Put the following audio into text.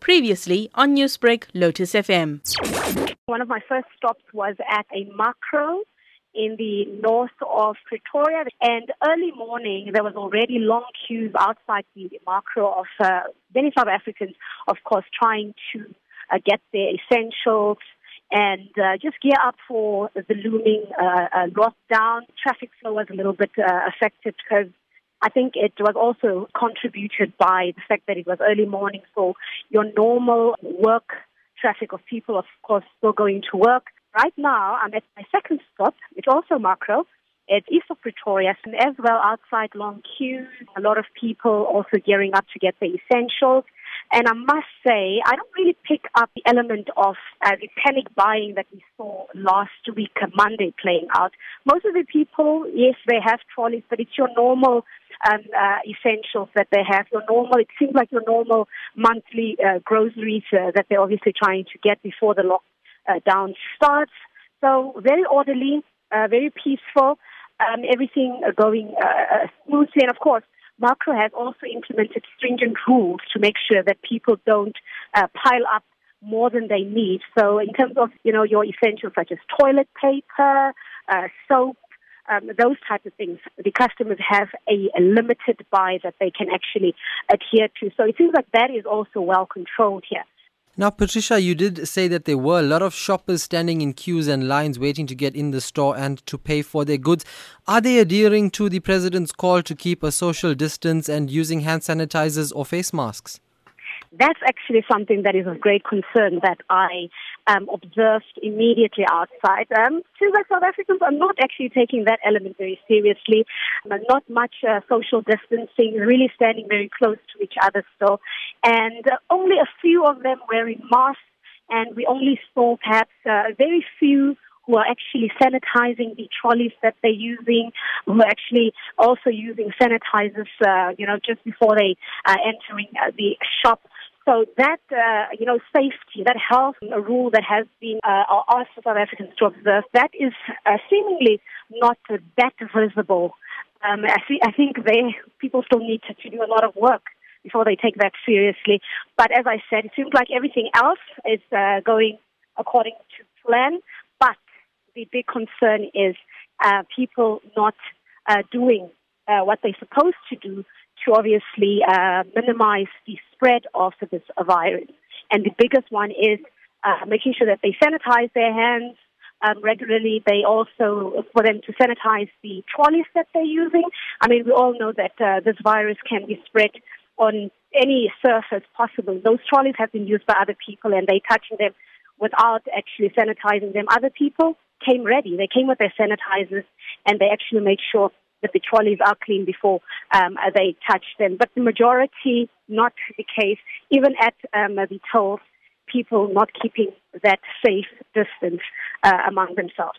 Previously on Newsbreak, Lotus FM. One of my first stops was at a Makro in the north of Pretoria. And early morning, there was already long queues outside the Makro of uh, many South Africans, of course, trying to uh, get their essentials and uh, just gear up for the looming uh, uh, lockdown. Traffic flow was a little bit uh, affected because I think it was also contributed by the fact that it was early morning, so your normal work traffic of people, of course, still going to work. Right now, I'm at my second stop. It's also Makro. It's east of Pretoria, and as well outside long queues. A lot of people also gearing up to get their essentials. And I must say, I don't really pick up the element of uh, the panic buying that we saw last week, Monday, playing out. Most of the people, yes, they have trolleys, but it's your normal um, uh, essentials that they have. Your normal, it seems like your normal monthly uh, groceries uh, that they're obviously trying to get before the lockdown starts. So very orderly, uh, very peaceful, um, everything going uh, smoothly, and of course. Makro has also implemented stringent rules to make sure that people don't uh, pile up more than they need. So in terms of, you know, your essentials such as toilet paper, uh, soap, um, those type of things, the customers have a, a, limited buy that they can actually adhere to. So it seems like that is also well controlled here. Now, Patricia, you did say that there were a lot of shoppers standing in queues and lines waiting to get in the store and to pay for their goods. Are they adhering to the president's call to keep a social distance and using hand sanitizers or face masks? That's actually something that is of great concern that I um, observed immediately outside. Um, seems like South Africans are not actually taking that element very seriously. Um, not much uh, social distancing, really standing very close to each other still. And uh, only a few of them wearing masks, and we only saw perhaps uh, very few who are actually sanitizing the trolleys that they're using, who are actually also using sanitizers, uh, you know, just before they are entering uh, the shop. So that, uh, you know, safety, that health rule that has been uh, asked for South Africans to observe, that is uh, seemingly not that visible. Um, I, I think they, people still need to, to do a lot of work before they take that seriously. But as I said, it seems like everything else is uh, going according to plan. But the big concern is uh, people not uh, doing uh, what they're supposed to do to obviously uh, minimize the spread of this virus. And the biggest one is uh, making sure that they sanitize their hands um, regularly. They also, for them to sanitize the trolleys that they're using. I mean, we all know that uh, this virus can be spread on any surface possible. Those trolleys have been used by other people and they're touching them without actually sanitizing them. Other people came ready. They came with their sanitizers and they actually made sure that the trolleys are clean before um, they touch them. But the majority, not the case. Even at um, the tolls, people not keeping that safe distance uh, among themselves.